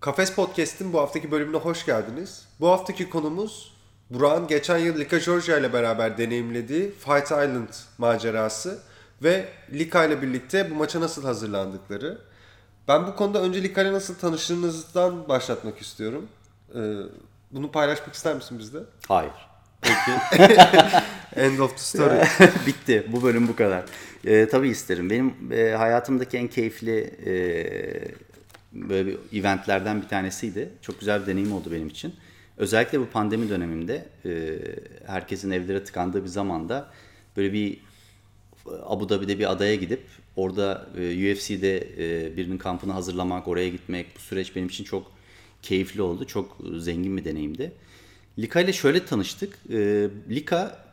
Kafes Podcast'in bu haftaki bölümüne hoş geldiniz. Bu haftaki konumuz Burak'ın geçen yıl Lika Georgia ile beraber deneyimlediği Fight Island macerası ve Lika ile birlikte bu maça nasıl hazırlandıkları. Ben bu konuda önce Lika ile nasıl tanıştığınızdan başlatmak istiyorum. Ee, bunu paylaşmak ister misin bizde? Hayır. Peki. End of the story. Bitti. Bu bölüm bu kadar. Ee, tabii isterim. Benim e, hayatımdaki en keyifli e, böyle bir eventlerden bir tanesiydi. Çok güzel bir deneyim oldu benim için. Özellikle bu pandemi döneminde e, herkesin evlere tıkandığı bir zamanda böyle bir Abu Dhabi'de bir adaya gidip orada e, UFC'de e, birinin kampını hazırlamak, oraya gitmek bu süreç benim için çok keyifli oldu. Çok zengin bir deneyimdi. Lika ile şöyle tanıştık. E, Lika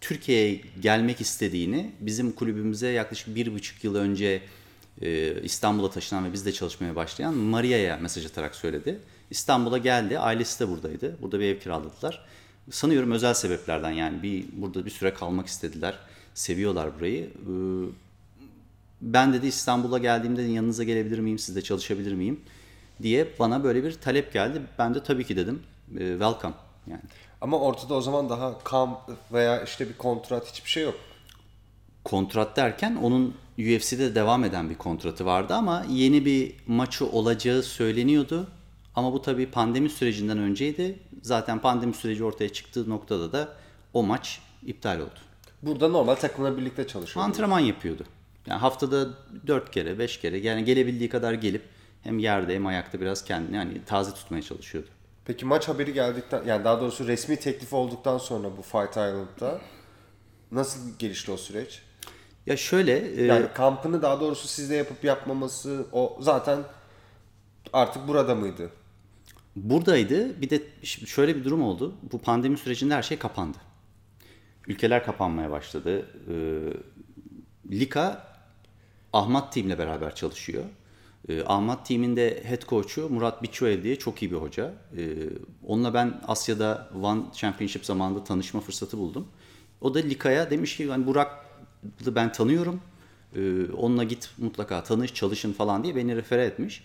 Türkiye'ye gelmek istediğini bizim kulübümüze yaklaşık bir buçuk yıl önce e, İstanbul'a taşınan ve bizde çalışmaya başlayan Maria'ya mesaj atarak söyledi. İstanbul'a geldi, ailesi de buradaydı. Burada bir ev kiraladılar. Sanıyorum özel sebeplerden yani bir burada bir süre kalmak istediler. Seviyorlar burayı. E, ben dedi İstanbul'a geldiğimde yanınıza gelebilir miyim, sizde çalışabilir miyim diye bana böyle bir talep geldi. Ben de tabii ki dedim. E, welcome yani. Ama ortada o zaman daha kamp veya işte bir kontrat hiçbir şey yok. Kontrat derken onun UFC'de devam eden bir kontratı vardı ama yeni bir maçı olacağı söyleniyordu. Ama bu tabii pandemi sürecinden önceydi. Zaten pandemi süreci ortaya çıktığı noktada da o maç iptal oldu. Burada normal takımla birlikte çalışıyor. Antrenman yapıyordu. Yani haftada 4 kere, 5 kere yani gelebildiği kadar gelip hem yerde hem ayakta biraz kendini yani taze tutmaya çalışıyordu. Peki maç haberi geldikten yani daha doğrusu resmi teklif olduktan sonra bu Fight Island'da nasıl gelişti o süreç? Ya şöyle e, Yani kampını daha doğrusu sizde yapıp yapmaması o zaten artık burada mıydı? buradaydı. Bir de şöyle bir durum oldu. Bu pandemi sürecinde her şey kapandı. Ülkeler kapanmaya başladı. Ee, Lika Ahmet Team'le beraber çalışıyor. Ee, Ahmet Team'in de head coach'u Murat Biçoev diye çok iyi bir hoca. Ee, onunla ben Asya'da One Championship zamanında tanışma fırsatı buldum. O da Lika'ya demiş ki yani Burak'ı ben tanıyorum. Ee, onunla git mutlaka tanış, çalışın falan diye beni refere etmiş.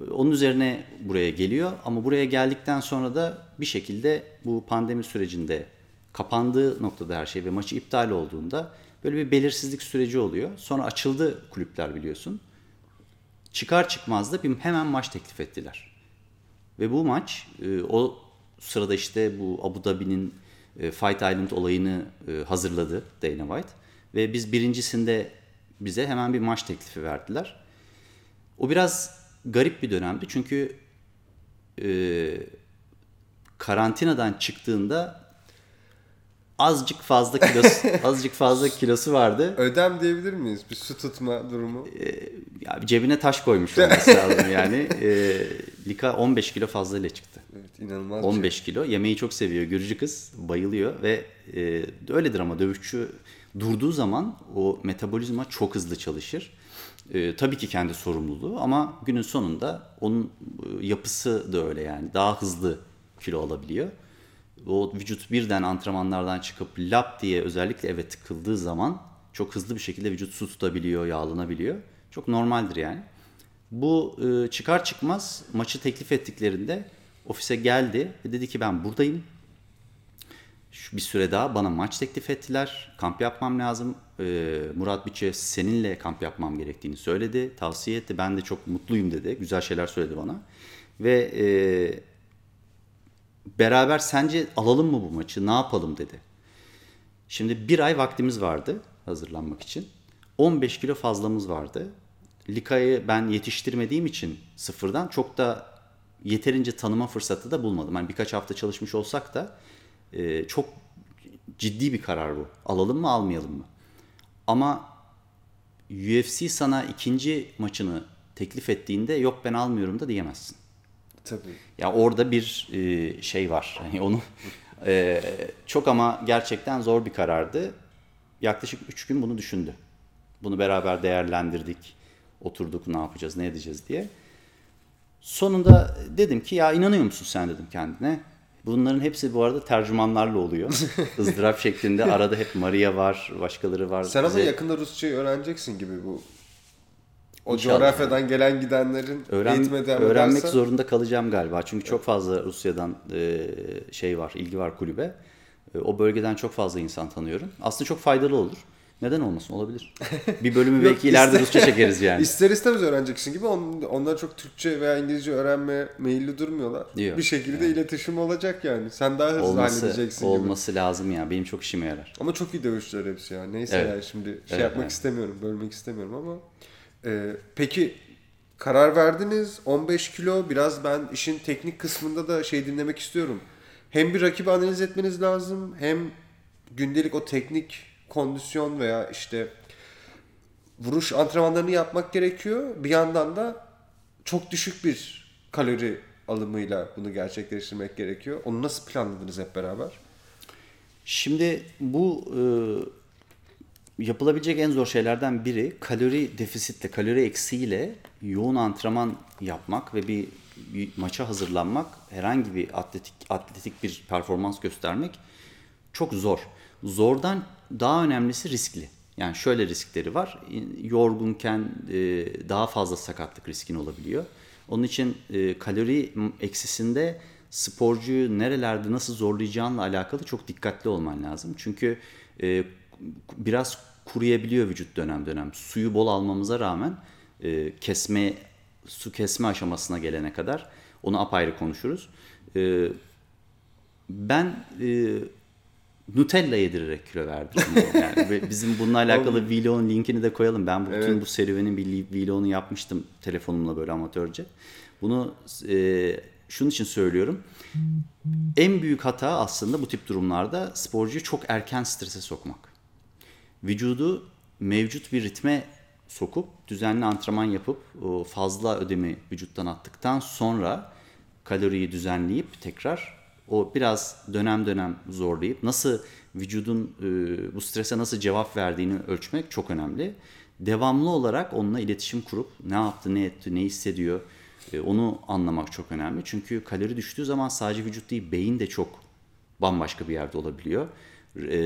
Ee, Onun üzerine buraya geliyor ama buraya geldikten sonra da bir şekilde bu pandemi sürecinde kapandığı noktada her şey ve maçı iptal olduğunda böyle bir belirsizlik süreci oluyor. Sonra açıldı kulüpler biliyorsun. Çıkar çıkmaz da bir hemen maç teklif ettiler. Ve bu maç e, o sırada işte bu Abu Dhabi'nin e, Fight Island olayını e, hazırladı Dana White. Ve biz birincisinde bize hemen bir maç teklifi verdiler. O biraz garip bir dönemdi çünkü e, karantinadan çıktığında azıcık fazla kilosu, azıcık fazla kilosu vardı. Ödem diyebilir miyiz? Bir su tutma durumu. Ya cebine taş koymuş olması lazım yani. E, Lika 15 kilo fazlayla çıktı. Evet inanılmaz. bir şey. 15 kilo. Yemeği çok seviyor. Gürcü kız bayılıyor ve e, öyledir ama dövüşçü durduğu zaman o metabolizma çok hızlı çalışır. E, tabii ki kendi sorumluluğu ama günün sonunda onun e, yapısı da öyle yani. Daha hızlı kilo alabiliyor. O vücut birden antrenmanlardan çıkıp lap diye özellikle eve tıkıldığı zaman çok hızlı bir şekilde vücut su tutabiliyor, yağlanabiliyor. Çok normaldir yani. Bu e, çıkar çıkmaz maçı teklif ettiklerinde ofise geldi ve dedi ki ben buradayım. Bir süre daha bana maç teklif ettiler. Kamp yapmam lazım. E, Murat Biçe seninle kamp yapmam gerektiğini söyledi. Tavsiye etti. Ben de çok mutluyum dedi. Güzel şeyler söyledi bana. Ve e, beraber sence alalım mı bu maçı? Ne yapalım dedi. Şimdi bir ay vaktimiz vardı hazırlanmak için. 15 kilo fazlamız vardı. Lika'yı ben yetiştirmediğim için sıfırdan çok da yeterince tanıma fırsatı da bulmadım. Yani birkaç hafta çalışmış olsak da e, çok ciddi bir karar bu. Alalım mı almayalım mı? Ama UFC sana ikinci maçını teklif ettiğinde yok ben almıyorum da diyemezsin. Tabii. Ya orada bir e, şey var. Hani onu e, çok ama gerçekten zor bir karardı. Yaklaşık 3 gün bunu düşündü. Bunu beraber değerlendirdik. Oturduk ne yapacağız, ne edeceğiz diye. Sonunda dedim ki ya inanıyor musun sen dedim kendine. Bunların hepsi bu arada tercümanlarla oluyor. ızdırap şeklinde. Arada hep Maria var, başkaları var. Sen ama yakında Rusçayı öğreneceksin gibi bu. o İnşallah. coğrafyadan gelen gidenlerin Öğren, eğitime devam öğrenmek ederse- zorunda kalacağım galiba. Çünkü çok fazla Rusya'dan e, şey var, ilgi var kulübe. E, o bölgeden çok fazla insan tanıyorum. Aslında çok faydalı olur. Neden olmasın? Olabilir. Bir bölümü belki ileride Rusça çekeriz yani. İster istemez öğreneceksin gibi on- onlar çok Türkçe veya İngilizce öğrenmeye meyilli durmuyorlar. Yok. Bir şekilde iletişim olacak yani. Sen daha hızlı olması halledeceksin gibi. olması lazım ya. Benim çok işime yarar. Ama çok iyi dövüşçüler hepsi ya. Neyse Evet. yani şimdi şey Evet, yapmak evet. istemiyorum, bölmek istemiyorum ama. Ee, peki karar verdiniz 15 kilo biraz ben işin teknik kısmında da şey dinlemek istiyorum. Hem bir rakibi analiz etmeniz lazım hem gündelik o teknik kondisyon veya işte vuruş antrenmanlarını yapmak gerekiyor. Bir yandan da çok düşük bir kalori alımıyla bunu gerçekleştirmek gerekiyor. Onu nasıl planladınız hep beraber? Şimdi bu e, yapılabilecek en zor şeylerden biri kalori defisitle, kalori eksiğiyle yoğun antrenman yapmak ve bir, bir maça hazırlanmak, herhangi bir atletik atletik bir performans göstermek çok zor. Zordan daha önemlisi riskli. Yani şöyle riskleri var. Yorgunken e, daha fazla sakatlık riskin olabiliyor. Onun için e, kalori eksisinde sporcuyu nerelerde nasıl zorlayacağınla alakalı çok dikkatli olman lazım. Çünkü e, biraz kuruyabiliyor vücut dönem dönem. Suyu bol almamıza rağmen kesme su kesme aşamasına gelene kadar onu apayrı konuşuruz. Ben Nutella yedirerek kilo verdim. Yani bizim bununla alakalı vlogun linkini de koyalım. Ben bütün Evet. bu serüvenin bir vlogunu yapmıştım telefonumla böyle amatörce. Bunu e, şunun için söylüyorum. En büyük hata aslında bu tip durumlarda sporcuyu çok erken strese sokmak. Vücudu mevcut bir ritme sokup düzenli antrenman yapıp fazla ödemi vücuttan attıktan sonra kaloriyi düzenleyip tekrar o biraz dönem dönem zorlayıp nasıl vücudun e, bu strese nasıl cevap verdiğini ölçmek çok önemli. Devamlı olarak onunla iletişim kurup ne yaptı, ne etti, ne hissediyor e, onu anlamak çok önemli. Çünkü kalori düştüğü zaman sadece vücut değil beyin de çok bambaşka bir yerde olabiliyor. E,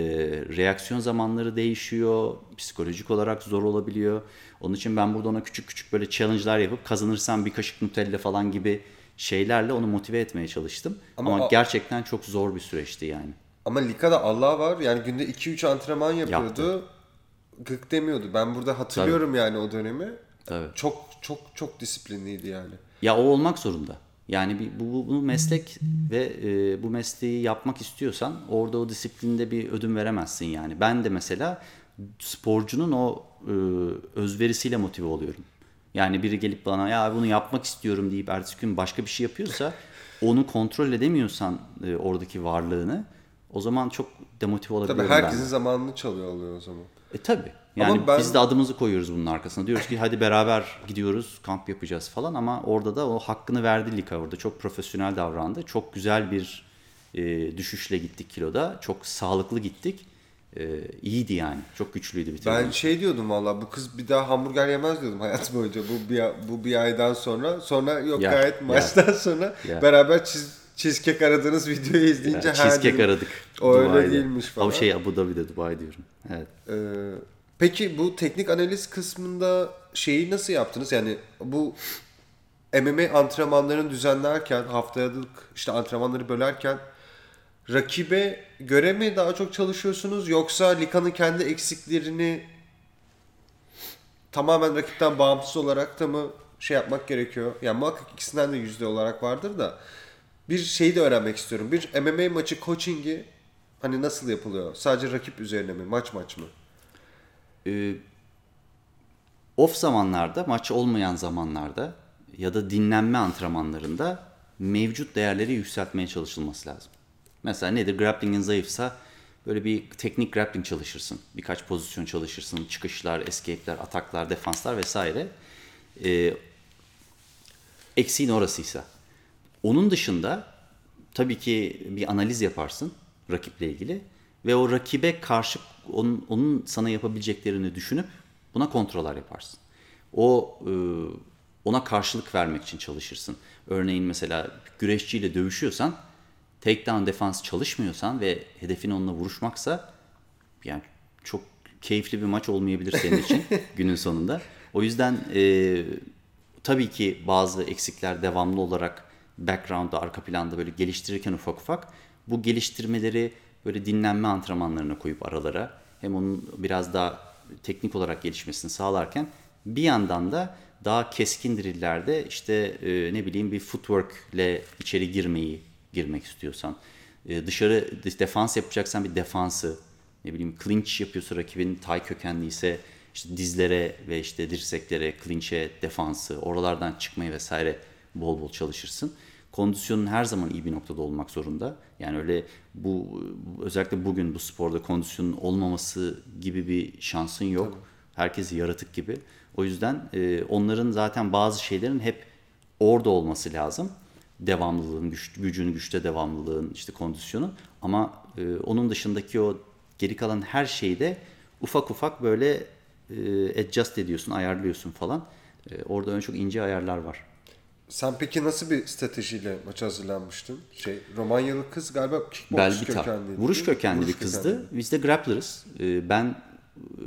reaksiyon zamanları değişiyor, psikolojik olarak zor olabiliyor. Onun için ben burada ona küçük küçük böyle challenge'lar yapıp kazanırsam bir kaşık Nutella falan gibi şeylerle onu motive etmeye çalıştım. Ama Ama, gerçekten çok zor bir süreçti yani. Ama Lika'da Allah var. Yani günde 2-3 antrenman yapıyordu. Gık demiyordu. Ben burada hatırlıyorum yani o dönemi. Tabii. Çok çok çok disiplinliydi yani. Ya o olmak zorunda. Yani bir, bu, bu, bu meslek ve e, bu mesleği yapmak istiyorsan orada o disiplinde bir ödün veremezsin yani. Ben de mesela sporcunun o e, özverisiyle motive oluyorum. Yani biri gelip bana ya bunu yapmak istiyorum deyip ertesi gün başka bir şey yapıyorsa onu kontrol edemiyorsan e, oradaki varlığını o zaman çok demotive olabiliyorum Tabii ben. herkesin zamanını çalıyor oluyor o zaman. E tabi. Yani Ama ben- biz de adımızı koyuyoruz bunun arkasına. Diyoruz ki hadi beraber gidiyoruz, kamp yapacağız falan ama orada da o hakkını verdi Lika orada. Çok profesyonel davrandı. Çok güzel bir e, düşüşle gittik kiloda. Çok sağlıklı gittik. E, iyiydi yani. Çok güçlüydü bir Ben şey diyordum valla bu kız bir daha hamburger yemez diyordum hayat boyunca. Bu bir, bu bir aydan sonra. Sonra yok Ya, gayet ya. maçtan sonra Ya. beraber çiz, cheesecake aradığınız videoyu izleyince ha cheesecake dedim, aradık. O öyle Dubai'de. değilmiş falan. O şey Abu Dhabi'de Dubai diyorum. Evet. Ee, peki bu teknik analiz kısmında şeyi nasıl yaptınız? Yani bu MMA antrenmanlarını düzenlerken haftalık işte antrenmanları bölerken rakibe göre mi daha çok çalışıyorsunuz yoksa Lika'nın kendi eksiklerini tamamen rakipten bağımsız olarak da mı şey yapmak gerekiyor? Yani muhakkak ikisinden de yüzde olarak vardır da bir şeyi de öğrenmek istiyorum. Bir MMA maçı coaching'i hani nasıl yapılıyor? Sadece rakip üzerine mi? Maç maç mı? e, off zamanlarda, maç olmayan zamanlarda ya da dinlenme antrenmanlarında mevcut değerleri yükseltmeye çalışılması lazım. Mesela nedir? Grappling'in zayıfsa böyle bir teknik grappling çalışırsın. Birkaç pozisyon çalışırsın. Çıkışlar, escape'ler, ataklar, defanslar vesaire. E, eksiğin orasıysa. Onun dışında tabii ki bir analiz yaparsın rakiple ilgili ve o rakibe karşı onun, onun sana yapabileceklerini düşünüp buna kontroller yaparsın. O e, ona karşılık vermek için çalışırsın. Örneğin mesela güreşçiyle dövüşüyorsan takedown defans çalışmıyorsan ve hedefin onunla vuruşmaksa yani çok keyifli bir maç olmayabilir senin için günün sonunda. O yüzden e, tabii ki bazı eksikler devamlı olarak background'da, arka planda böyle geliştirirken ufak ufak bu geliştirmeleri böyle dinlenme antrenmanlarına koyup aralara hem onun biraz daha teknik olarak gelişmesini sağlarken bir yandan da daha keskin drillerde işte e, ne bileyim bir footwork ile içeri girmeyi girmek istiyorsan e, dışarı defans yapacaksan bir defansı ne bileyim clinch yapıyorsa rakibin tay kökenliyse işte dizlere ve işte dirseklere, clinch'e, defansı, oralardan çıkmayı vesaire bol bol çalışırsın. Kondisyonun her zaman iyi bir noktada olmak zorunda. Yani öyle bu özellikle bugün bu sporda kondisyonun olmaması gibi bir şansın yok. Herkes yaratık gibi. O yüzden e, onların zaten bazı şeylerin hep orada olması lazım. Devamlılığın, güç, gücün, güçte devamlılığın, işte kondisyonun. Ama e, onun dışındaki o geri kalan her şeyi de ufak ufak böyle e, adjust ediyorsun, ayarlıyorsun falan. E, orada öyle çok ince ayarlar var. Sen peki nasıl bir stratejiyle maça hazırlanmıştın? Şey, Romanyalı kız galiba kickbox Belbita. kökenliydi. Vuruş kökenli bir Vuruş kızdı. kökenli. Biz de grappler'ız. E, ben e,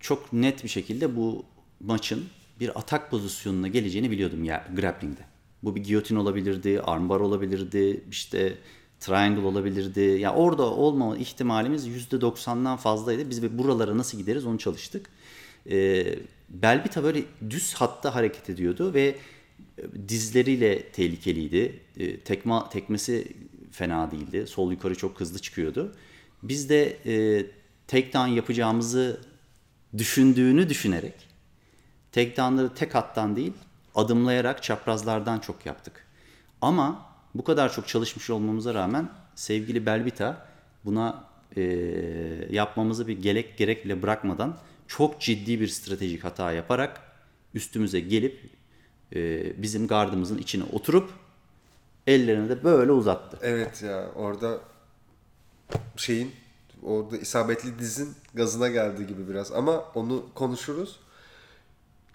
çok net bir şekilde bu maçın bir atak pozisyonuna geleceğini biliyordum ya grappling'de. Bu bir giyotin olabilirdi, armbar olabilirdi, işte triangle olabilirdi. Ya yani orada olmama ihtimalimiz %90'dan fazlaydı. Biz buralara nasıl gideriz onu çalıştık. Ee, Belbita böyle düz hatta hareket ediyordu ve dizleriyle tehlikeliydi. Ee, tekme, tekmesi fena değildi. Sol yukarı çok hızlı çıkıyordu. Biz de e, takedown yapacağımızı düşündüğünü düşünerek takedownları tek hattan değil adımlayarak çaprazlardan çok yaptık. Ama bu kadar çok çalışmış olmamıza rağmen sevgili Belbita buna e, yapmamızı bir gerek gerek bile bırakmadan çok ciddi bir stratejik hata yaparak üstümüze gelip e, bizim gardımızın içine oturup ellerini de böyle uzattı. Evet ya orada şeyin orada isabetli dizin gazına geldi gibi biraz ama onu konuşuruz.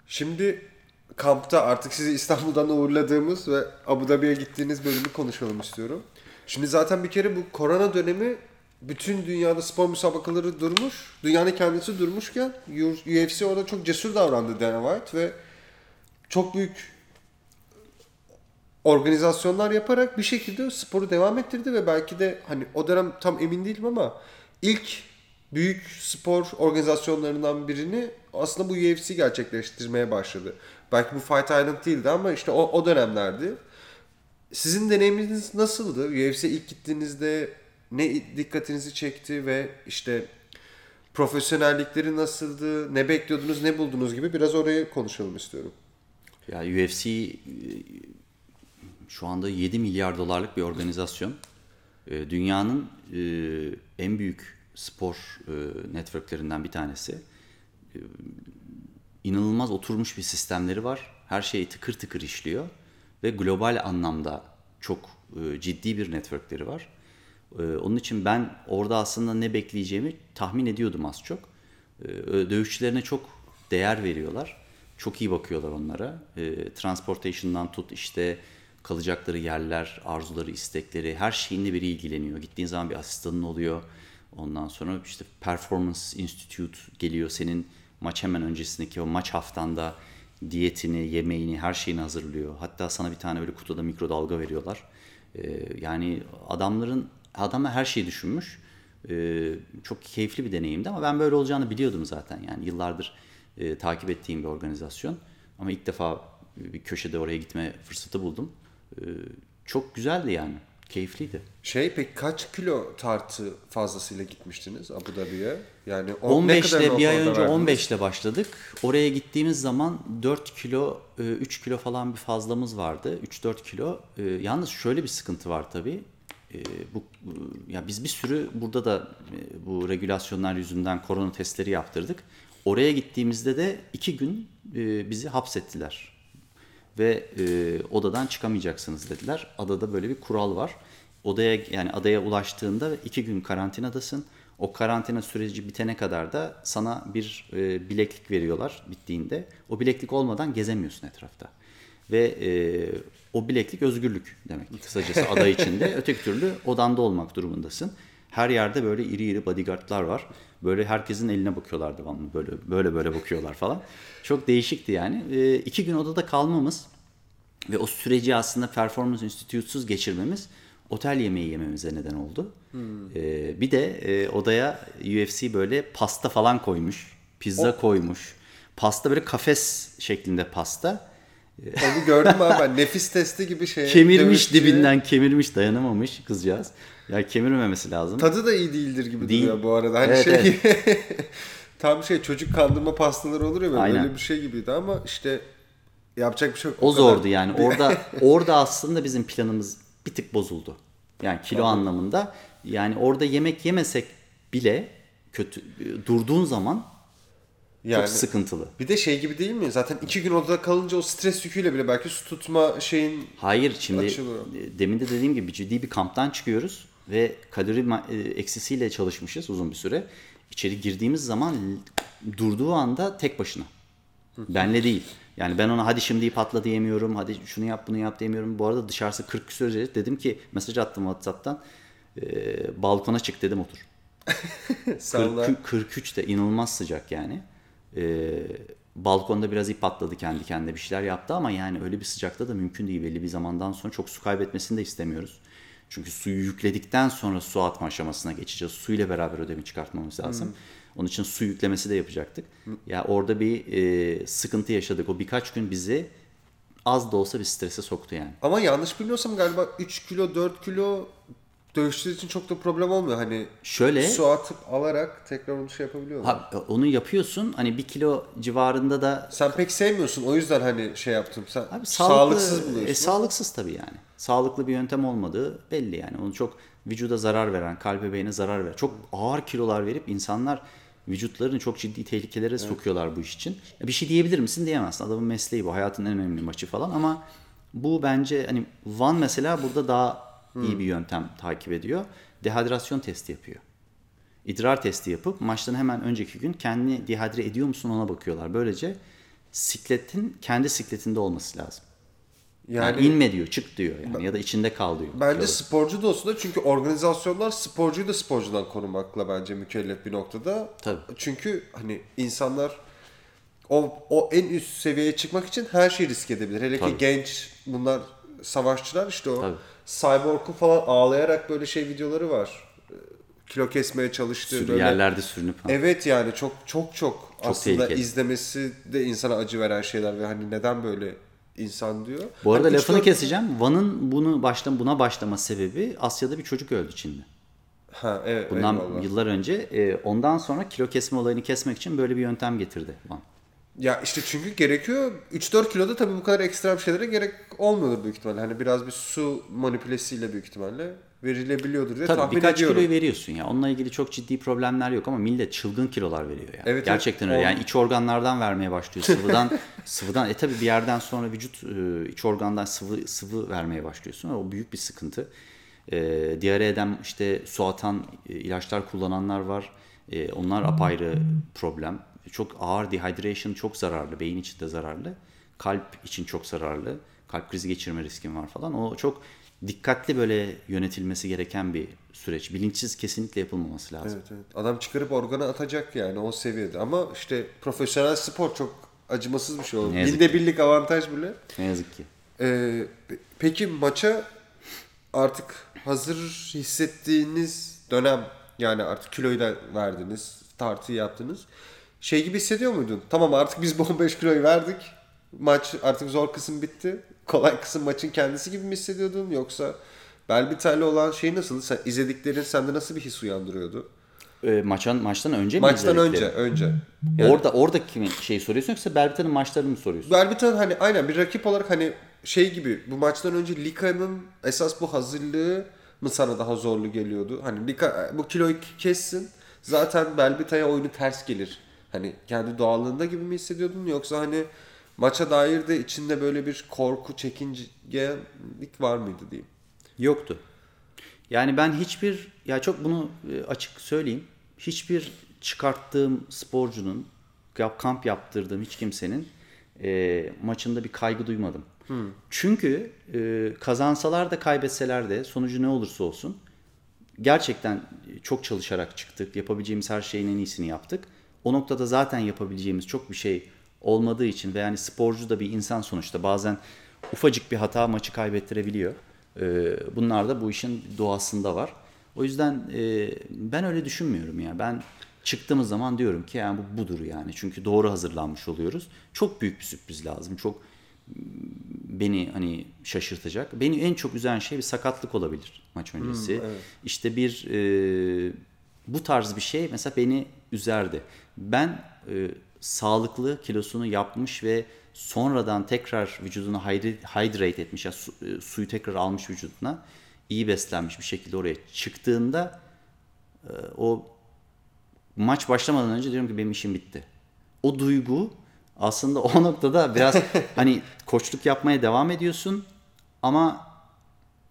Şimdi kampta artık sizi İstanbul'dan uğurladığımız ve Abu Dhabi'ye gittiğiniz bölümü konuşalım istiyorum. Şimdi zaten bir kere bu korona dönemi bütün dünyada spor müsabakaları durmuş. Dünyanın kendisi durmuşken UFC orada çok cesur davrandı Dana White ve çok büyük organizasyonlar yaparak bir şekilde sporu devam ettirdi ve belki de hani o dönem tam emin değilim ama ilk büyük spor organizasyonlarından birini aslında bu UFC gerçekleştirmeye başladı. Belki bu Fight Island değildi ama işte o, o dönemlerdi. Sizin deneyiminiz nasıldı? UFC ilk gittiğinizde ne dikkatinizi çekti ve işte profesyonellikleri nasıldı? Ne bekliyordunuz, ne buldunuz gibi biraz orayı konuşalım istiyorum. Ya UFC e, şu anda 7 milyar dolarlık bir organizasyon. E, Dünyanın e, en büyük spor networklerinden bir tanesi. İnanılmaz oturmuş bir sistemleri var. Her şey tıkır tıkır işliyor ve global anlamda çok ciddi bir networkleri var. Onun için ben orada aslında ne bekleyeceğimi tahmin ediyordum az çok. Dövüşçülerine çok değer veriyorlar. Çok iyi bakıyorlar onlara. Transportation'dan tut işte kalacakları yerler, arzuları, istekleri her şeyinle biri ilgileniyor. Gittiğin zaman bir asistanın oluyor. Ondan sonra işte Performance Institute geliyor. Senin maç hemen öncesindeki o maç haftanda diyetini, yemeğini, her şeyini hazırlıyor. Hatta sana bir tane böyle kutuda mikrodalga veriyorlar. Ee, yani adamların, adamlar her şeyi düşünmüş. Ee, çok keyifli bir deneyimdi ama ben böyle olacağını biliyordum zaten. Yani yıllardır e, takip ettiğim bir organizasyon. Ama ilk defa bir köşede oraya gitme fırsatı buldum. Ee, çok güzeldi yani. Keyifliydi. Şey peki kaç kilo tartı fazlasıyla gitmiştiniz Abu Dhabi'ye? Yani 15 ile bir ay önce 15 ile başladık. Oraya gittiğimiz zaman 4 kilo 3 kilo falan bir fazlamız vardı. 3-4 kilo. Yalnız şöyle bir sıkıntı var tabii. Bu ya biz bir sürü burada da bu regülasyonlar yüzünden korona testleri yaptırdık. Oraya gittiğimizde de iki gün bizi hapsettiler ve e, odadan çıkamayacaksınız dediler. Adada böyle bir kural var. Odaya yani adaya ulaştığında iki gün karantinadasın. O karantina süreci bitene kadar da sana bir e, bileklik veriyorlar bittiğinde. O bileklik olmadan gezemiyorsun etrafta. Ve e, o bileklik özgürlük demek kısacası ada içinde. Öteki türlü odanda olmak durumundasın. Her yerde böyle iri iri bodyguardlar var. Böyle herkesin eline bakıyorlar devamlı. Böyle böyle böyle bakıyorlar falan. Çok değişikti yani. E, iki gün odada kalmamız ve o süreci aslında Performance Institute'suz geçirmemiz otel yemeği yememize neden oldu. E, bir de e, odaya UFC böyle pasta falan koymuş. Pizza koymuş. Pasta böyle kafes şeklinde pasta. Onu gördüm abi ben. Nefis testi gibi şey. Kemirmiş dövüşçüye. dibinden kemirmiş dayanamamış kızcağız. Ya kemirmemesi lazım. Tadı da iyi değildir gibi Değil. duruyor bu arada. Hani Evet, şey evet. tam şey çocuk kandırma pastaları olur ya böyle Aynen. öyle bir şey gibiydi ama işte yapacak bir şey yok. O kadar. zordu yani. Orada orada aslında bizim planımız bir tık bozuldu. Yani kilo anlamında. Yani orada yemek yemesek bile kötü durduğun zaman Yani çok sıkıntılı. bir de şey gibi değil mi? Zaten iki gün odada kalınca o stres yüküyle bile belki su tutma şeyin Hayır şimdi Açılıyor. e, demin de dediğim gibi ciddi bir kamptan çıkıyoruz ve kalori e, eksisiyle çalışmışız uzun bir süre. İçeri girdiğimiz zaman durduğu anda tek başına. Benle değil. Yani ben ona hadi şimdi patla diyemiyorum. Hadi şunu yap bunu yap diyemiyorum. Bu arada dışarısı 40 küsur derece. Dedim ki mesaj attım WhatsApp'tan. E, balkona çık dedim otur. salla. 40, 43 de inanılmaz sıcak yani. Ee, balkonda biraz ip atladı kendi kendine bir şeyler yaptı ama yani öyle bir sıcakta da mümkün değil. Belli bir zamandan sonra çok su kaybetmesini de istemiyoruz. Çünkü suyu yükledikten sonra su atma aşamasına geçeceğiz. Su ile beraber ödemi çıkartmamız lazım. Onun için su yüklemesi de yapacaktık. Ya orada bir e, sıkıntı yaşadık. O birkaç gün bizi az da olsa bir strese soktu yani. Ama yanlış bilmiyorsam galiba 3 kilo 4 kilo dövüşçüler için çok da problem olmuyor. Hani Şöyle su atıp alarak tekrar onu şey yapabiliyorlar. ha, onu yapıyorsun. Hani bir kilo civarında da Sen pek sevmiyorsun o yüzden hani şey yaptım. Sen Abi sağlıksız sağlıksız buluyorsun. E, sağlıksız tabii yani. Sağlıklı bir yöntem olmadığı belli yani. Onu çok vücuda zarar veren, kalbe beyne zarar veren, çok ağır kilolar verip insanlar vücutlarını çok ciddi tehlikelere sokuyorlar bu iş için. Bir şey diyebilir misin diyemezsin. Adamın mesleği bu. Hayatın en önemli maçı falan ama bu bence hani Van mesela burada daha iyi bir yöntem takip ediyor. Dehidrasyon testi yapıyor. İdrar testi yapıp maçtan hemen önceki gün kendini dihidre ediyor musun ona bakıyorlar. Böylece sikletin kendi sikletinde olması lazım. Yani, yani inme diyor, çık diyor yani ya da içinde kal diyor. Bence Kilo. sporcu da olsun da çünkü organizasyonlar sporcuyu da sporcudan korumakla bence mükellef bir noktada. Tabii. Çünkü hani insanlar o, o en üst seviyeye çıkmak için her şeyi risk edebilir. Hele Tabii. ki genç bunlar savaşçılar işte o Tabii. Cyborg'un falan ağlayarak böyle şey videoları var. Ee, Kilo kesmeye çalıştığı Sürü- böyle. yerlerde sürünüp ha. Evet yani çok çok çok, aslında tehlikeli. izlemesi de insana acı veren şeyler ve hani neden böyle insan diyor. Bu arada Hani lafını dört- keseceğim. Van'ın bunu baştan buna başlama sebebi Asya'da bir çocuk öldü Çin'de. Ha evet Bundan eyvallah. yıllar önce e, ondan sonra kilo kesme olayını kesmek için böyle bir yöntem getirdi Van. Ya işte çünkü gerekiyor. 3-4 kiloda tabii bu kadar ekstrem şeylere gerek olmuyordur büyük ihtimalle. Hani biraz bir su manipülesiyle büyük ihtimalle verilebiliyordur diye Tabii tahmin birkaç ediyorum. kiloyu veriyorsun ya. Onunla ilgili çok ciddi problemler yok ama millet çılgın kilolar veriyor yani. Evet, Gerçekten evet. öyle. Yani iç organlardan vermeye başlıyor. Sıvıdan sıvıdan e tabii bir yerden sonra vücut e, iç organdan sıvı sıvı vermeye başlıyorsun. O büyük bir sıkıntı. E, diyare eden işte su atan e, ilaçlar kullananlar var. E, onlar apayrı problem. Çok ağır dehydration çok zararlı. Beyin için de zararlı. Kalp için çok zararlı. Kalp krizi geçirme riskin var falan. O çok dikkatli böyle yönetilmesi gereken bir süreç. Bilinçsiz kesinlikle yapılmaması lazım. Evet, evet. Adam çıkarıp organı atacak yani o seviyede. Ama işte profesyonel spor çok acımasız bir şey oldu. Binde birlik avantaj bile. Ne yazık ki. Ee, pe- peki maça artık hazır hissettiğiniz dönem yani artık kiloyu da verdiniz, tartıyı yaptınız. Şey gibi hissediyor muydun? Tamam artık biz bu 15 kiloyu verdik. Maç artık zor kısım bitti. Kolay kısım maçın kendisi gibi mi hissediyordun yoksa Belbiter'le olan şey nasıl? Sen izlediklerin sende nasıl bir his uyandırıyordu? E, maçtan maçtan önce mi Maçtan önce, önce. Orada orada kimin şey soruyorsun yoksa Berbiter'in maçlarını mı soruyorsun? Belbiter hani aynen bir rakip olarak hani şey gibi bu maçtan önce Lika'nın esas bu hazırlığı mı sana daha zorlu geliyordu? Hani Lika bu kiloyu kessin zaten Belbiter'e oyunu ters gelir. Hani kendi doğallığında gibi mi hissediyordun yoksa hani maça dair de içinde böyle bir korku, çekingelik var mıydı diyeyim. Yoktu. Yani ben hiçbir ya çok bunu e, açık söyleyeyim. Hiçbir çıkarttığım sporcunun kamp yaptırdığım hiç kimsenin e, maçında bir kaygı duymadım. Çünkü e, kazansalar da kaybetseler de sonucu ne olursa olsun gerçekten çok çalışarak çıktık. Yapabileceğimiz her şeyin en iyisini yaptık. O noktada zaten yapabileceğimiz çok bir şey olmadığı için ve yani sporcu da bir insan sonuçta bazen ufacık bir hata maçı kaybettirebiliyor. Ee, bunlar da bu işin doğasında var. O yüzden e, ben öyle düşünmüyorum ya. Ben çıktığımız zaman diyorum ki yani bu budur yani. Çünkü doğru hazırlanmış oluyoruz. Çok büyük bir sürpriz lazım. Çok beni hani şaşırtacak. Beni en çok üzen şey bir sakatlık olabilir maç öncesi. İşte bir e, bu tarz bir şey mesela beni üzerdi. Ben e, sağlıklı kilosunu yapmış ve sonradan tekrar vücudunu hydrate, etmiş, yani su- e, suyu tekrar almış vücuduna iyi beslenmiş bir şekilde oraya çıktığında e, o maç başlamadan önce diyorum ki benim işim bitti. O duygu aslında o noktada biraz hani koçluk yapmaya devam ediyorsun ama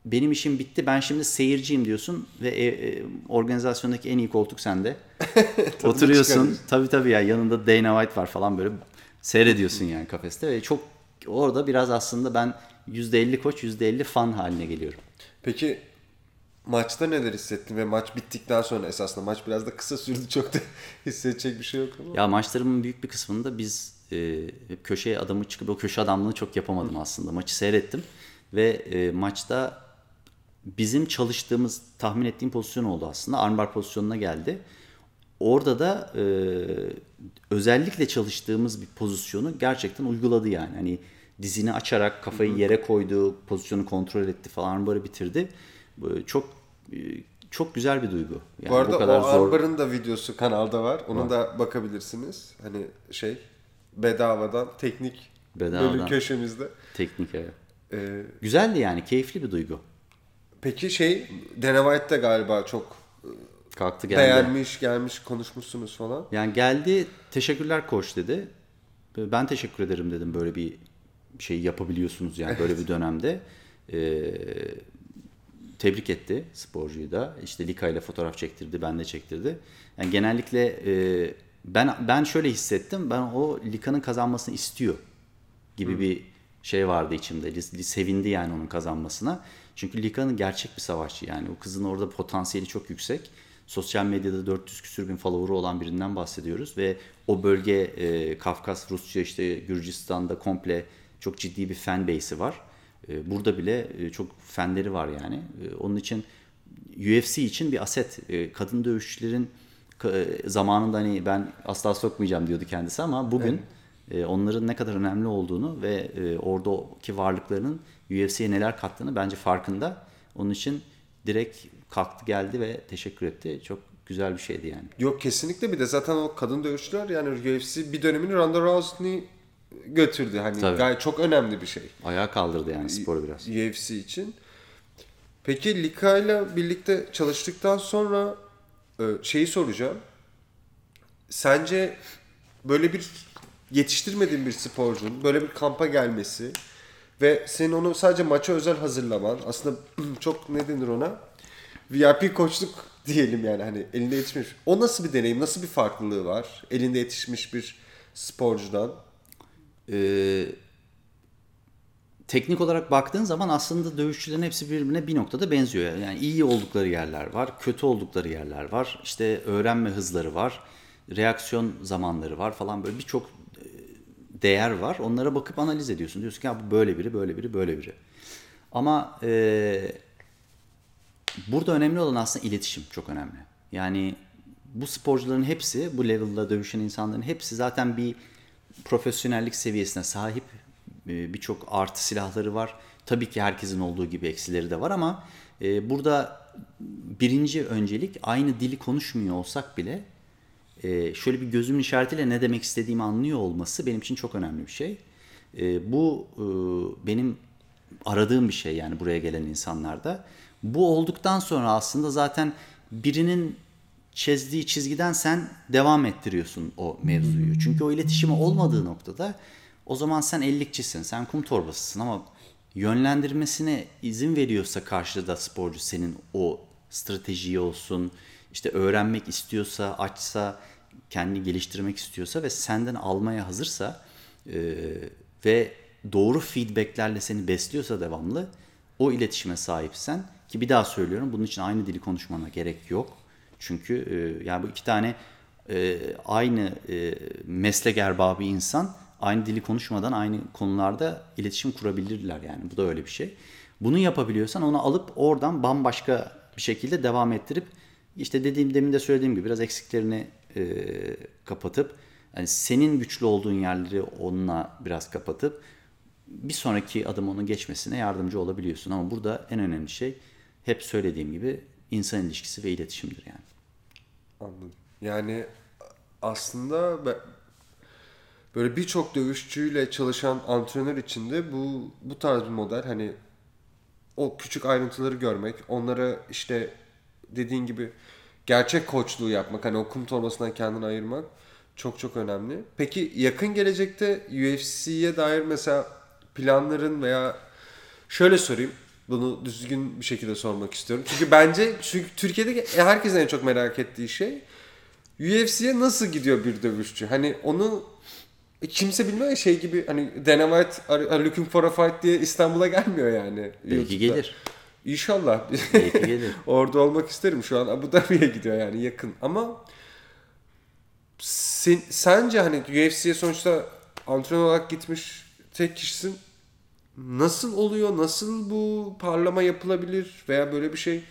benim işim bitti ben şimdi seyirciyim diyorsun ve e, e, organizasyondaki en iyi koltuk sende. Oturuyorsun tabii tabii ya yanında Dana White var falan böyle seyrediyorsun yani kafeste ve çok orada biraz aslında ben %50 koç %50 fan haline geliyorum. Peki maçta neler hissettin ve maç bittikten sonra esasında maç biraz da kısa sürdü çok da hissedecek bir şey yok ama. Ya maçlarımın büyük bir kısmında biz e, köşeye adamı çıkıp o köşe adamlığını çok yapamadım aslında. Maçı seyrettim ve e, maçta bizim çalıştığımız, tahmin ettiğim pozisyon oldu aslında. Armbar pozisyonuna geldi. Orada da e, özellikle çalıştığımız bir pozisyonu gerçekten uyguladı yani. Hani dizini açarak kafayı yere koydu, pozisyonu kontrol etti falan böyle bitirdi. Çok e, çok güzel bir duygu. Yani Bu arada bu kadar o zor. Arbar'ın da videosu kanalda var. Ona da bakabilirsiniz. Hani şey bedavadan teknik Bedavadan. bölüm köşemizde. Teknik evet. Ee, Güzeldi yani, keyifli bir duygu. Peki şey Dana White de galiba çok Kalktı geldi. beğenmiş, gelmiş, konuşmuşsunuz falan. Yani geldi, teşekkürler koç dedi. Ben teşekkür ederim dedim böyle bir şey yapabiliyorsunuz yani böyle bir dönemde. Ee, tebrik etti sporcuyu da. İşte Lika ile fotoğraf çektirdi, ben de çektirdi. Yani genellikle e, ben ben şöyle hissettim. Ben o Lika'nın kazanmasını istiyor gibi bir şey vardı içimde. Sevindi yani onun kazanmasına. Çünkü Lika'nın gerçek bir savaşçı yani. O kızın orada potansiyeli çok yüksek. Sosyal medyada 400 küsür bin follower'ı olan birinden bahsediyoruz ve o bölge e, Kafkas, Rusya işte Gürcistan'da komple çok ciddi bir fan base'i var. E, burada bile e, çok fanleri var yani. E, onun için UFC için bir aset. E, kadın dövüşçülerin e, zamanında hani ben asla sokmayacağım diyordu kendisi ama bugün e, onların ne kadar önemli olduğunu ve e, oradaki varlıklarının UFC'ye neler kattığını bence farkında. Onun için direkt kalktı geldi ve teşekkür etti. Çok güzel bir şeydi yani. Yok kesinlikle bir de zaten o kadın dövüşçüler yani UFC bir dönemini Ronda Rousey'i götürdü. Hani Tabii. gayet çok önemli bir şey. Ayağa kaldırdı yani sporu biraz. UFC için. Peki Lika ile birlikte çalıştıktan sonra e, şeyi soracağım. Sence böyle bir yetiştirmediğin bir sporcunun böyle bir kampa gelmesi ve senin onu sadece maça özel hazırlaman aslında çok ne denir ona? VIP koçluk diyelim yani hani elinde yetişmiş. O nasıl bir deneyim? Nasıl bir farklılığı var? Elinde yetişmiş bir sporcudan. Ee, teknik olarak baktığın zaman aslında dövüşçülerin hepsi birbirine bir noktada benziyor. Yani iyi oldukları yerler var, kötü oldukları yerler var. İşte öğrenme hızları var, reaksiyon zamanları var falan böyle birçok değer var. Onlara bakıp analiz ediyorsun. Diyorsun ki ya bu böyle biri, böyle biri, böyle biri. Ama e, burada önemli olan aslında iletişim çok önemli. Yani bu sporcuların hepsi, bu level'da dövüşen insanların hepsi zaten bir profesyonellik seviyesine sahip. Ee, Birçok artı silahları var. Tabii ki herkesin olduğu gibi eksileri de var ama e, burada birinci öncelik aynı dili konuşmuyor olsak bile e, şöyle bir gözümün işaretiyle ne demek istediğimi anlıyor olması benim için çok önemli bir şey. E, bu e, benim aradığım bir şey yani buraya gelen insanlarda. Bu olduktan sonra aslında zaten birinin çizdiği çizgiden sen devam ettiriyorsun o mevzuyu. Çünkü o iletişimi olmadığı noktada o zaman sen ellikçisin, sen kum torbasısın ama yönlendirmesine izin veriyorsa karşıda sporcu senin o stratejiyi olsun, işte öğrenmek istiyorsa, açsa, kendini geliştirmek istiyorsa ve senden almaya hazırsa e, ve doğru feedbacklerle seni besliyorsa devamlı o iletişime sahipsen Ki bir daha söylüyorum bunun için aynı dili konuşmana gerek yok. Çünkü e, yani bu iki tane e, aynı e, meslek erbabı insan aynı dili konuşmadan aynı konularda iletişim kurabilirler yani. Bu da öyle bir şey. Bunu yapabiliyorsan onu alıp oradan bambaşka bir şekilde devam ettirip işte dediğim demin de söylediğim gibi biraz eksiklerini e, kapatıp yani senin güçlü olduğun yerleri onunla biraz kapatıp bir sonraki adım onun geçmesine yardımcı olabiliyorsun. Ama burada en önemli şey hep söylediğim gibi insan ilişkisi ve iletişimdir yani. Anladım. Yani aslında be- böyle birçok dövüşçüyle çalışan antrenör için de bu bu tarz bir model hani o küçük ayrıntıları görmek, onlara işte dediğin gibi gerçek koçluğu yapmak, hani o kum torbasından kendini ayırmak çok çok önemli. Peki yakın gelecekte UFC'ye dair mesela planların veya şöyle sorayım. Bunu düzgün bir şekilde sormak istiyorum. Çünkü bence çünkü Türkiye'de herkesin en çok merak ettiği şey UFC'ye nasıl gidiyor bir dövüşçü? Hani onu kimse bilmiyor ya şey gibi hani Dana White are, are looking for a fight diye İstanbul'a gelmiyor yani. Belki YouTube'da. gelir. İnşallah. Orada olmak isterim şu an. Abu Dhabi'ye gidiyor yani yakın. Ama sen, sence hani UFC'ye sonuçta antrenör olarak gitmiş tek kişisin. Nasıl oluyor? Nasıl bu parlama yapılabilir? Veya böyle bir şey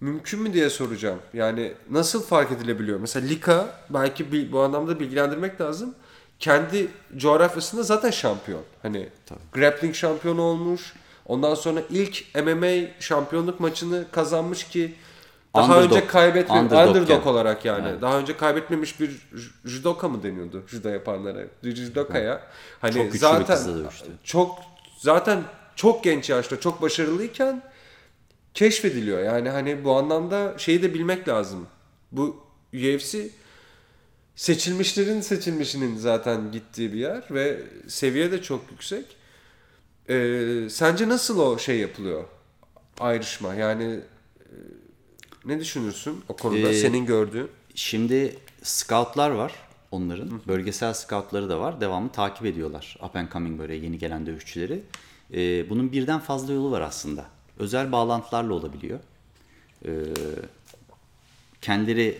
mümkün mü diye soracağım. Yani nasıl fark edilebiliyor? Mesela Lika belki bir, bu anlamda bilgilendirmek lazım. Kendi coğrafyasında zaten şampiyon. Hani grappling şampiyonu olmuş. Ondan sonra ilk MMA şampiyonluk maçını kazanmış ki daha Underdog. önce kaybetmemiş Underdog underdog, yani. olarak yani. Daha önce kaybetmemiş bir judoka mı deniyordu? Judo yapanlara. Judokaya. Hani Çok güçlü bir zaten kızla dövüştü. çok zaten çok genç yaşta çok başarılıyken keşfediliyor. Yani hani bu anlamda şeyi de bilmek lazım. Bu UFC seçilmişlerin seçilmişinin zaten gittiği bir yer ve seviye de çok yüksek. Ee, sence nasıl o şey yapılıyor? Ayrışma yani e, ne düşünürsün o konuda Ee, senin gördüğün? Şimdi scoutlar var onların. Bölgesel scoutları da var. Devamlı takip ediyorlar. Up and coming böyle yeni gelen dövüşçüleri. Ee, bunun birden fazla yolu var aslında. Özel bağlantılarla olabiliyor. Ee, kendileri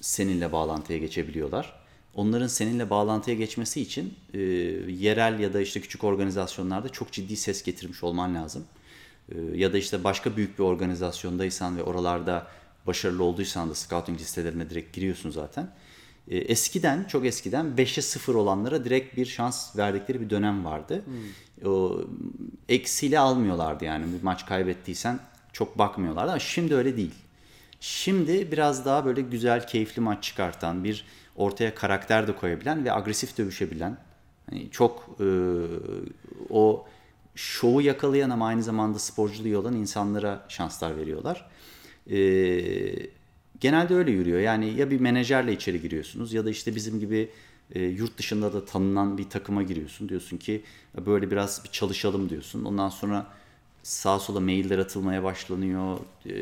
seninle bağlantıya geçebiliyorlar. Onların seninle bağlantıya geçmesi için e, yerel ya da işte küçük organizasyonlarda çok ciddi ses getirmiş olman lazım. E, ya da işte başka büyük bir organizasyondaysan ve oralarda başarılı olduysan da scouting listelerine direkt giriyorsun zaten. E, eskiden, çok eskiden 5'e 0 olanlara direkt bir şans verdikleri bir dönem vardı. O eksiyle almıyorlardı yani bir maç kaybettiysen çok bakmıyorlardı ama şimdi öyle değil. Şimdi biraz daha böyle güzel, keyifli maç çıkartan, bir ortaya karakter de koyabilen ve agresif dövüşebilen, hani çok e, o şovu yakalayan ama aynı zamanda sporculuğu olan insanlara şanslar veriyorlar. E, genelde öyle yürüyor. Yani ya bir menajerle içeri giriyorsunuz ya da işte bizim gibi e, yurt dışında da tanınan bir takıma giriyorsun. Diyorsun ki böyle biraz bir çalışalım diyorsun. Ondan sonra sağa sola mailler atılmaya başlanıyor. e,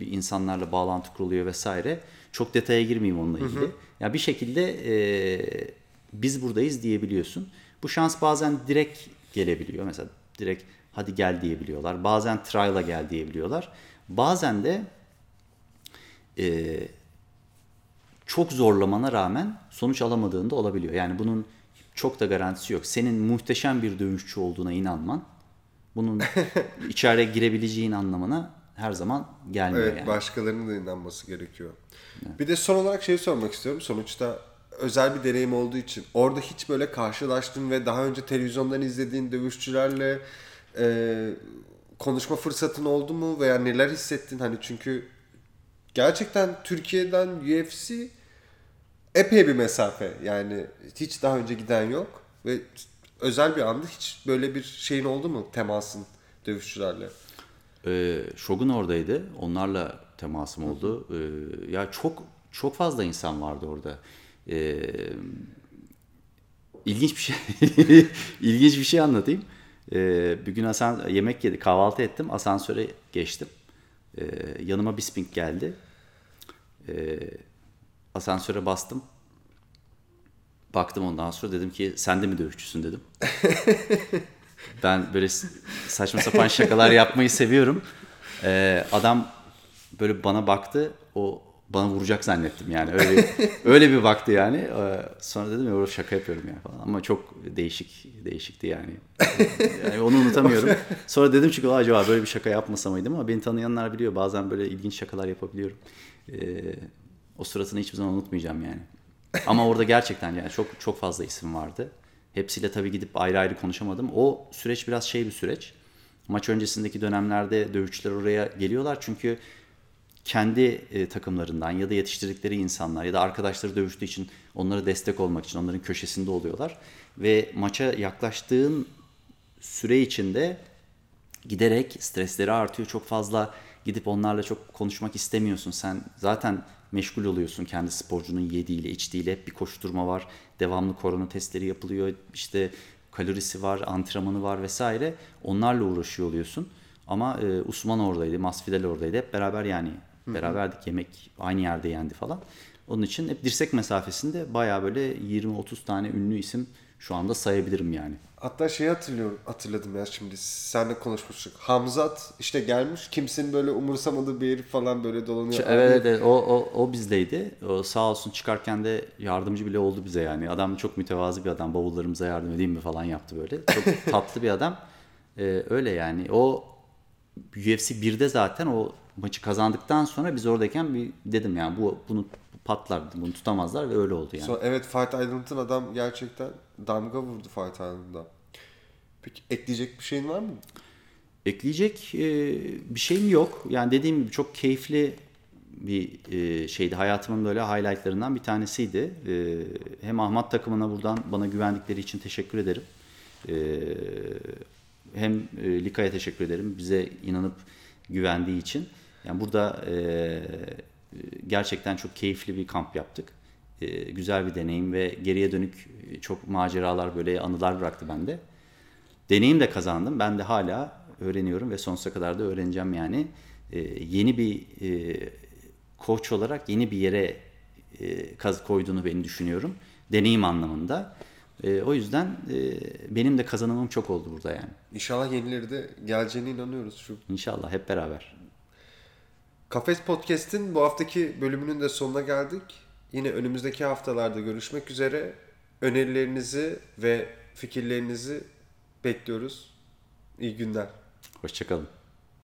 Bir insanlarla bağlantı kuruluyor vesaire. Çok detaya girmeyeyim onunla ilgili. Ya bir şekilde e, biz buradayız diyebiliyorsun. Bu şans bazen direkt gelebiliyor. Mesela direkt hadi gel diyebiliyorlar. Bazen trial'a gel diyebiliyorlar. Bazen de e, çok zorlamana rağmen sonuç alamadığında olabiliyor. Yani bunun çok da garantisi yok. Senin muhteşem bir dövüşçü olduğuna inanman bunun içeriye girebileceğin anlamına her zaman gelmiyor Evet yani. başkalarının da inanması gerekiyor. Bir de son olarak şey sormak istiyorum. Sonuçta özel bir deneyim olduğu için orada hiç böyle karşılaştığın ve daha önce televizyondan izlediğin dövüşçülerle e, konuşma fırsatın oldu mu veya neler hissettin? Hani çünkü gerçekten Türkiye'den UFC epey bir mesafe. Yani hiç daha önce giden yok ve özel bir anda hiç böyle bir şeyin oldu mu temasın dövüşçülerle? Ee, Shogun oradaydı. Onlarla temasım oldu. Ee, ya çok çok fazla insan vardı orada. Ee, ilginç bir şey ilginç bir şey anlatayım. Ee, bir gün Hasan yemek yedi, kahvaltı ettim. Asansöre geçtim. Ee, yanıma Bisping geldi. Ee, asansöre bastım. Baktım ondan sonra dedim ki sen de mi dövüşçüsün dedim. Ben böyle saçma sapan şakalar yapmayı seviyorum. Ee, adam böyle bana baktı. O bana vuracak zannettim yani. Öyle öyle bir baktı yani. Ee, sonra dedim ya "Oğlum şaka yapıyorum ya falan. Ama çok değişik değişikti yani. yani onu unutamıyorum. Sonra dedim çünkü acaba böyle bir şaka yapmasa mıydım ama beni tanıyanlar biliyor. Bazen böyle ilginç şakalar yapabiliyorum. Ee, o suratını hiçbir zaman unutmayacağım yani. Ama orada gerçekten yani çok çok fazla isim vardı. Hepsiyle tabii gidip ayrı ayrı konuşamadım. O süreç biraz şey bir süreç. Maç öncesindeki dönemlerde dövüşçüler oraya geliyorlar çünkü kendi e, takımlarından ya da yetiştirdikleri insanlar ya da arkadaşları dövüştüğü için onlara destek olmak için onların köşesinde oluyorlar. Ve maça yaklaştığın süre içinde giderek stresleri artıyor. Çok fazla gidip onlarla çok konuşmak istemiyorsun. Sen zaten meşgul oluyorsun kendi sporcunun yediğiyle, içtiğiyle. Hep bir koşturma var. Devamlı korona testleri yapılıyor. İşte kalorisi var, antrenmanı var vesaire. Onlarla uğraşıyor oluyorsun. Ama e, Usman oradaydı, Masvidal oradaydı. Hep beraber yani beraberdik. Yemek aynı yerde yendi falan. Onun için hep dirsek mesafesinde bayağı böyle 20-30 tane ünlü isim şu anda sayabilirim yani. Hatta şeyi hatırlıyorum, hatırladım ya şimdi seninle konuşmuştuk. Hamzat işte gelmiş kimsenin böyle umursamadığı bir herif falan böyle dolanıyor. Evet, evet, evet. o, o, o bizdeydi. O sağ olsun çıkarken de yardımcı bile oldu bize yani. Adam çok mütevazı bir adam. Bavullarımıza yardım edeyim mi falan yaptı böyle. Çok tatlı bir adam. Ee, öyle yani. O UFC 1'de zaten o maçı kazandıktan sonra biz oradayken bir dedim yani bu bunu patlar, bunu tutamazlar ve öyle oldu yani. Sonra, evet Fight Island'ın adam gerçekten damga vurdu Fight Island'da. Peki ekleyecek bir şeyin var mı? Ekleyecek e, bir şeyim yok. Yani dediğim gibi çok keyifli bir e, şeydi. Hayatımın böyle highlightlarından bir tanesiydi. E, hem Ahmet takımına buradan bana güvendikleri için teşekkür ederim. E, hem e, Lika'ya teşekkür ederim. Bize inanıp güvendiği için. Yani burada e, gerçekten çok keyifli bir kamp yaptık. E, güzel bir deneyim ve geriye dönük çok maceralar böyle anılar bıraktı bende. Deneyim de kazandım. Ben de hala öğreniyorum ve sonsuza kadar da öğreneceğim yani. E, yeni bir e, koç olarak yeni bir yere e, kaz koyduğunu beni düşünüyorum. Deneyim anlamında. E, o yüzden e, benim de kazanımım çok oldu burada yani. İnşallah yenileri de geleceğine inanıyoruz şu. İnşallah hep beraber. Kafes Podcast'in bu haftaki bölümünün de sonuna geldik. Yine önümüzdeki haftalarda görüşmek üzere. Önerilerinizi ve fikirlerinizi bekliyoruz. İyi günler. Hoşçakalın.